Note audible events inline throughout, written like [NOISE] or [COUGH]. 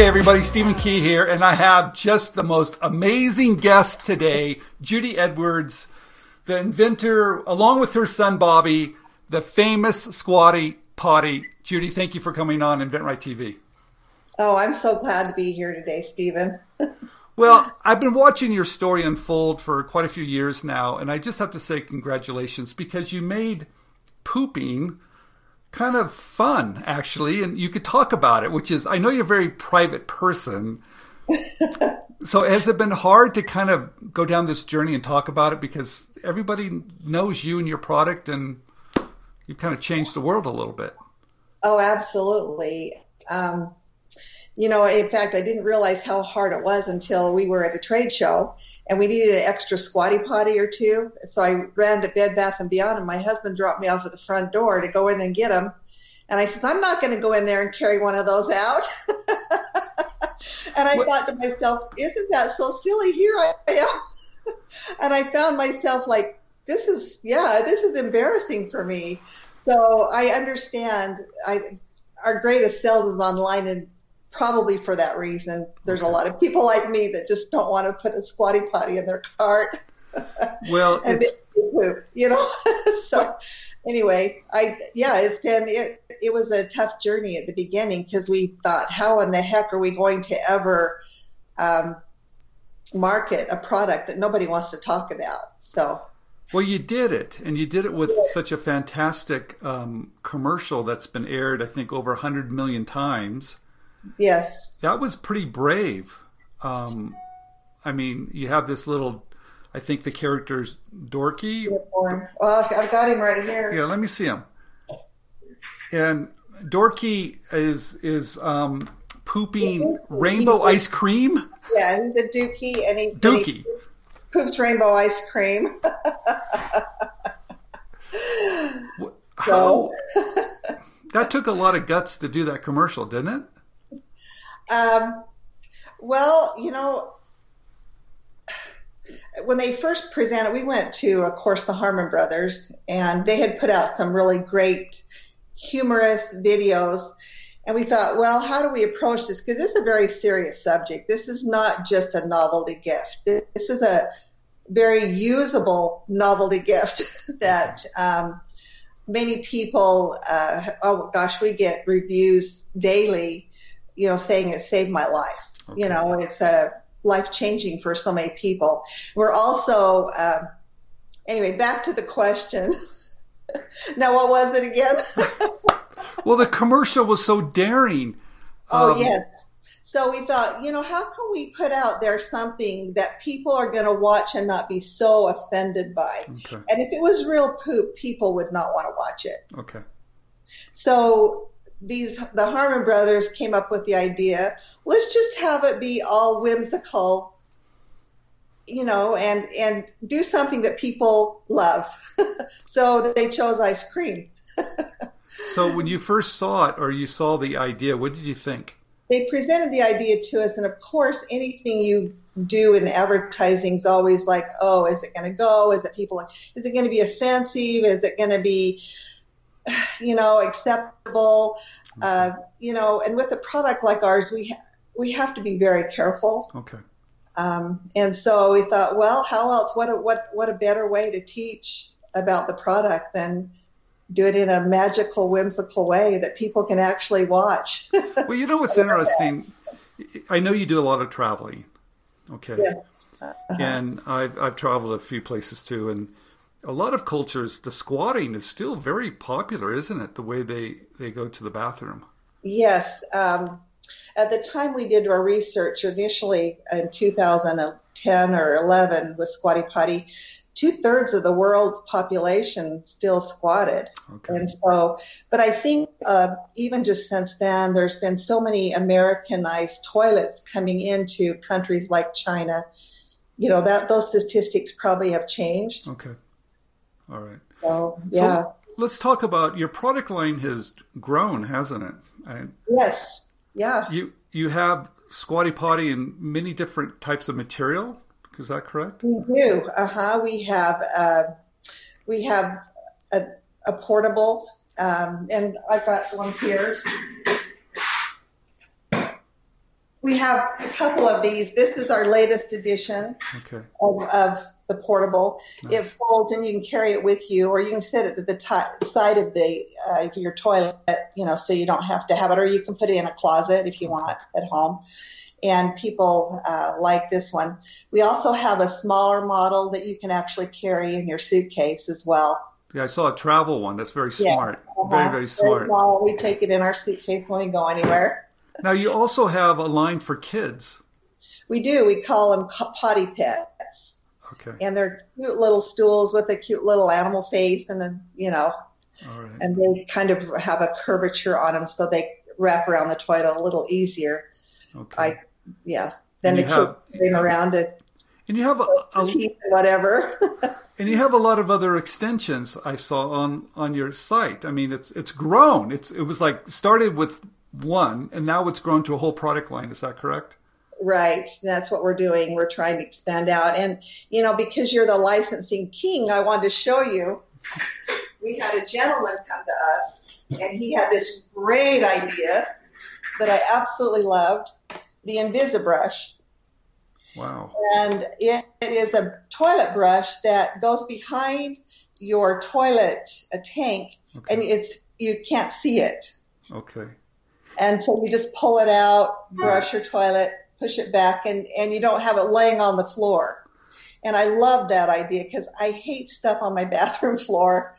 Okay, everybody, Stephen Key here, and I have just the most amazing guest today, Judy Edwards, the inventor, along with her son Bobby, the famous Squatty Potty. Judy, thank you for coming on InventRight TV. Oh, I'm so glad to be here today, Stephen. [LAUGHS] well, I've been watching your story unfold for quite a few years now, and I just have to say congratulations because you made pooping kind of fun, actually, and you could talk about it, which is, I know you're a very private person. [LAUGHS] so has it been hard to kind of go down this journey and talk about it because everybody knows you and your product and you've kind of changed the world a little bit? Oh, absolutely. Um, you know, in fact, I didn't realize how hard it was until we were at a trade show and we needed an extra squatty potty or two. So I ran to Bed Bath and Beyond, and my husband dropped me off at the front door to go in and get them. And I said, I'm not going to go in there and carry one of those out. [LAUGHS] and I what? thought to myself, isn't that so silly? Here I am. [LAUGHS] and I found myself like, this is, yeah, this is embarrassing for me. So I understand. I, our greatest sales is online, and probably for that reason. There's a lot of people like me that just don't want to put a squatty potty in their cart. [LAUGHS] Well, it's, poop, you know. [LAUGHS] so anyway, I yeah, it's been it. It was a tough journey at the beginning because we thought, how in the heck are we going to ever um, market a product that nobody wants to talk about? So. Well, you did it, and you did it with yeah. such a fantastic um, commercial that's been aired, I think, over 100 million times. Yes. That was pretty brave. Um, I mean, you have this little, I think the character's Dorky. Well, I've got him right here. Yeah, let me see him. And Dorky is is um, pooping rainbow ice cream. Yeah, he's a dookie, and he dookie and he poops rainbow ice cream. [LAUGHS] How? [LAUGHS] that took a lot of guts to do that commercial, didn't it? Um, well, you know, when they first presented, we went to, of course, the Harmon Brothers, and they had put out some really great, humorous videos. And we thought, well, how do we approach this? Because this is a very serious subject. This is not just a novelty gift. This is a very usable novelty gift [LAUGHS] that um, many people, uh, oh gosh, we get reviews daily you know, saying it saved my life. Okay. You know, it's a life changing for so many people. We're also, um, anyway, back to the question. [LAUGHS] now, what was it again? [LAUGHS] well, the commercial was so daring. Oh, um, yes. So we thought, you know, how can we put out there something that people are going to watch and not be so offended by? Okay. And if it was real poop, people would not want to watch it. Okay. So these the Harmon brothers came up with the idea. Let's just have it be all whimsical, you know, and and do something that people love. [LAUGHS] so they chose ice cream. [LAUGHS] so when you first saw it or you saw the idea, what did you think? They presented the idea to us, and of course, anything you do in advertising is always like, oh, is it going to go? Is it people? Is it going to be offensive? Is it going to be you know, acceptable. Uh, you know, and with a product like ours, we ha- we have to be very careful. Okay. Um, and so we thought, well, how else? What a, what what a better way to teach about the product than do it in a magical, whimsical way that people can actually watch. [LAUGHS] well, you know what's interesting? I know you do a lot of traveling. Okay. Yeah. Uh-huh. And I've I've traveled a few places too, and a lot of cultures, the squatting is still very popular, isn't it? The way they, they go to the bathroom. Yes. Um, at the time we did our research initially in 2010 or 11 with Squatty Potty, two thirds of the world's population still squatted. Okay. And so, but I think uh, even just since then, there's been so many Americanized toilets coming into countries like China. You know that those statistics probably have changed. Okay. All right. So yeah. So let's talk about your product line has grown, hasn't it? Yes. Yeah. You you have Squatty Potty in many different types of material. Is that correct? We do. Uh huh. We have uh, we have a, a portable, um, and I've got one here. We have a couple of these. This is our latest edition Okay. of, of the portable. Nice. It folds and you can carry it with you, or you can set it to the ti side of the uh, your toilet, you know, so you don't have to have it, or you can put it in a closet if you want at home. And people uh, like this one. We also have a smaller model that you can actually carry in your suitcase as well. Yeah, I saw a travel one. That's very Yeah. smart. Uh-huh. Very, very smart. small. We take it in our suitcase when we go anywhere. Now, you also have a line for kids. We do. We call them potty pets. Okay. and they're cute little stools with a cute little animal face and then you know All right. and they kind of have a curvature on them so they wrap around the toilet a little easier Okay. I- yeah then the you kids bring around it and you have a, a teeth and whatever [LAUGHS] and you have a lot of other extensions I saw on on your site. I mean, it's it's grown. It's it was like started with one, and now it's grown to a whole product line. Is that correct? Right that's what we're doing we're trying to expand out and you know because you're the licensing king i wanted to show you we had a gentleman come to us and he had this great idea that i absolutely loved the invisibrush Wow. and it, it is a toilet brush that goes behind your toilet tank Okay. and it's you can't see it okay. and so you just pull it out brush your toilet push it back and and you don't have it laying on the floor and i love that idea because i hate stuff on my [LAUGHS] bathroom floor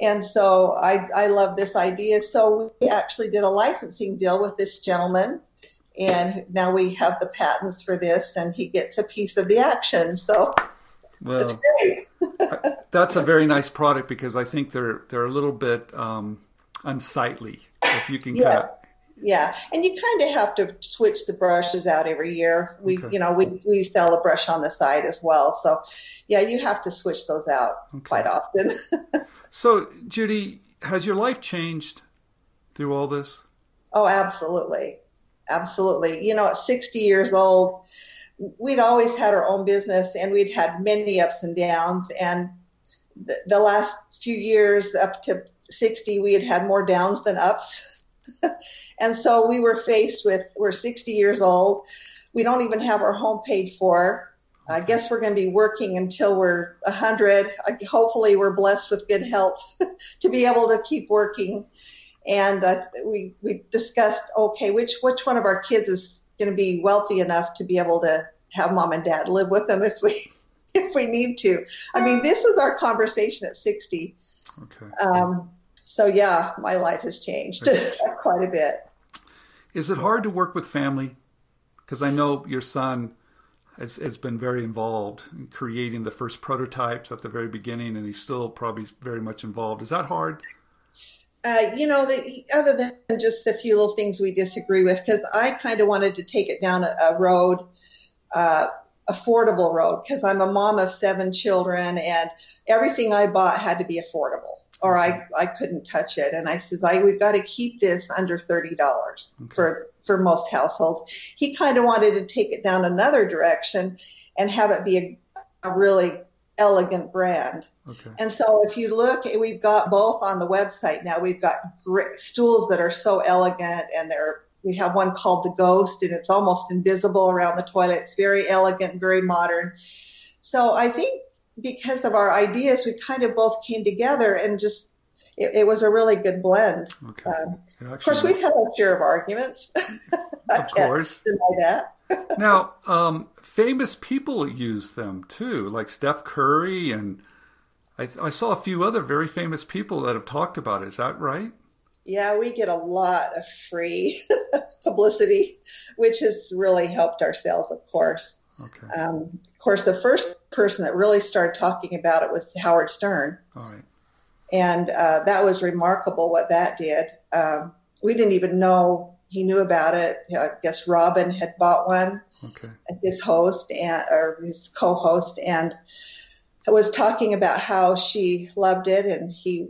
and so I, I love this idea. So we actually did a licensing deal with this gentleman, and now we have the patents for this, and he gets a piece of the action. So Well, great. that's a very nice product because I think they're they're a little bit um, unsightly. If you can Yeah. kind of Yeah, and you kind of have to switch the brushes out every year. We, Okay. you know, we we sell a brush on the side as well. So, yeah, you have to switch those out Okay. quite often. [LAUGHS] So, Judy, has your life changed through all this? oh, absolutely, absolutely. You know, at 60 years old, we'd always had our own business, and we'd had many ups and downs. And the, the last few years, up to 60, we had had more downs than ups. [LAUGHS] [LAUGHS] and so we were faced with we're 60 years old. We don't even have our home paid for. I guess we're going to be working until we're 100. Hopefully, we're blessed with good health [LAUGHS] to be able to keep working. And uh, we we discussed okay, which which one of our kids is going to be wealthy enough to be able to have mom and dad live with them if we [LAUGHS] if we need to. I mean, this was our conversation at 60. Okay. Um, so yeah, my life has changed [LAUGHS] quite a bit. Is it hard to work with family? Because I know your son has, has been very involved in creating the first prototypes at the very beginning, and he's still probably very much involved. Is that hard? Uh, you know, the, other than just a few little things we disagree with, because I kind of wanted to take it down a, a road, uh, affordable road, because I'm a mom of seven children, and everything I bought had to be affordable, or I I couldn't touch it. And I says, I we've got to keep this under thirty dollars Okay. for for most households. He kind of wanted to take it down another direction and have it be a, a really elegant brand. Okay. And so if you look, we've got both on the website now. We've got great stools that are so elegant and they're, we have one called the Ghost and it's almost invisible around the toilet. It's very elegant, very modern. So I think because of our ideas, we kind of both came together and just, it, it was a really good blend. Okay. Um, It Of course, we've had our share of arguments. [LAUGHS] Of course. [LAUGHS] Now, um, famous people use them too, like Steph Curry, and I, I saw a few other very famous people that have talked about it. Is that right? Yeah, we get a lot of free [LAUGHS] publicity, which has really helped our sales, of course. Okay. Um, of course, the first person that really started talking about it was Howard Stern, All right. and uh, that was remarkable what that did. Um, we didn't even know he knew about it. I guess Robin had bought one, Okay. his host and or his co-host, and was talking about how she loved it, and he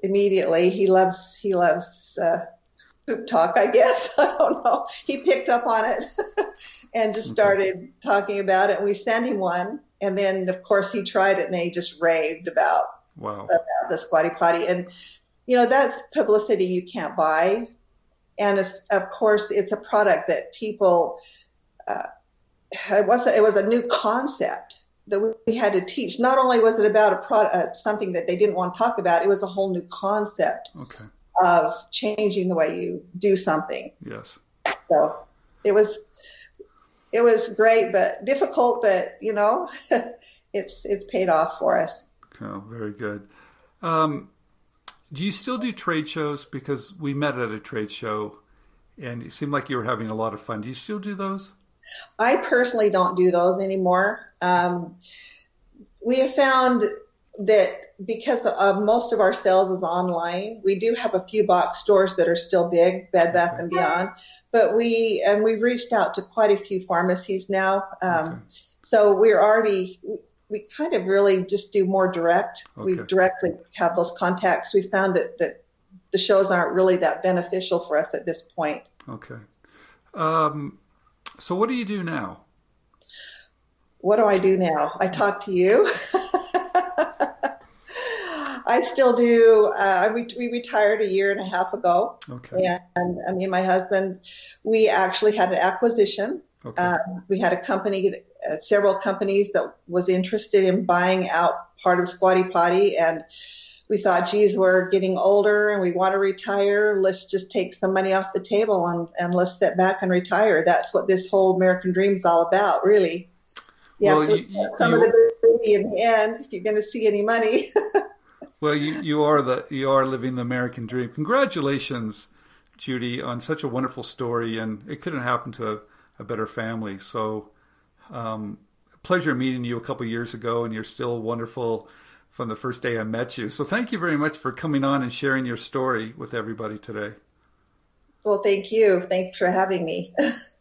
immediately he loves he loves uh, poop talk. I guess [LAUGHS] I don't know. He picked up on it [LAUGHS] and just started talking about it. And we sent him one, and then of course he tried it, and then he just raved about Wow. the squatty potty. And you know that's publicity you can't buy. and of course, it's a product that people. Uh, it was a, it was a new concept that we had to teach. Not only was it about a product, uh, something that they didn't want to talk about, it was a whole new concept okay. of changing the way you do something. Yes. So it was it was great, but difficult. But you know, [LAUGHS] it's it's paid off for us. Oh, very good. Um, do you still do trade shows? Because we met at a trade show, and it seemed like you were having a lot of fun. Do you still do those? I personally don't do those anymore. Um, we have found that because of most of our sales is online, we do have a few box stores that are still big, Bed Bath okay. and Beyond. But we and we've reached out to quite a few pharmacies now. Um, okay. So we're already we kind of really just do more direct. Okay. We directly have those contacts. We found that that the shows aren't really that beneficial for us at this point. Okay. Um, so what do you do now? What do I do now? I talk to you. [LAUGHS] I still do. Uh, we, we retired a year and a half ago. Okay. And, and me and my husband, we actually had an acquisition. Okay. Uh, we had a company, uh, several companies that was interested in buying out part of Squatty Potty, and we thought, geez, we're getting older and we want to retire. Let's just take some money off the table and, and let's sit back and retire. That's what this whole American dream is all about, really. Yeah, well, you, you, some you, of the in the end, if you're going to see any money. [LAUGHS] well, you, you are the you are living the American dream. Congratulations, Judy, on such a wonderful story, and it couldn't happen to a, a better family. So, um, pleasure meeting you a couple years ago, and you're still wonderful from the first day I met you. So, thank you very much for coming on and sharing your story with everybody today. Well, thank you. Thanks for having me. [LAUGHS]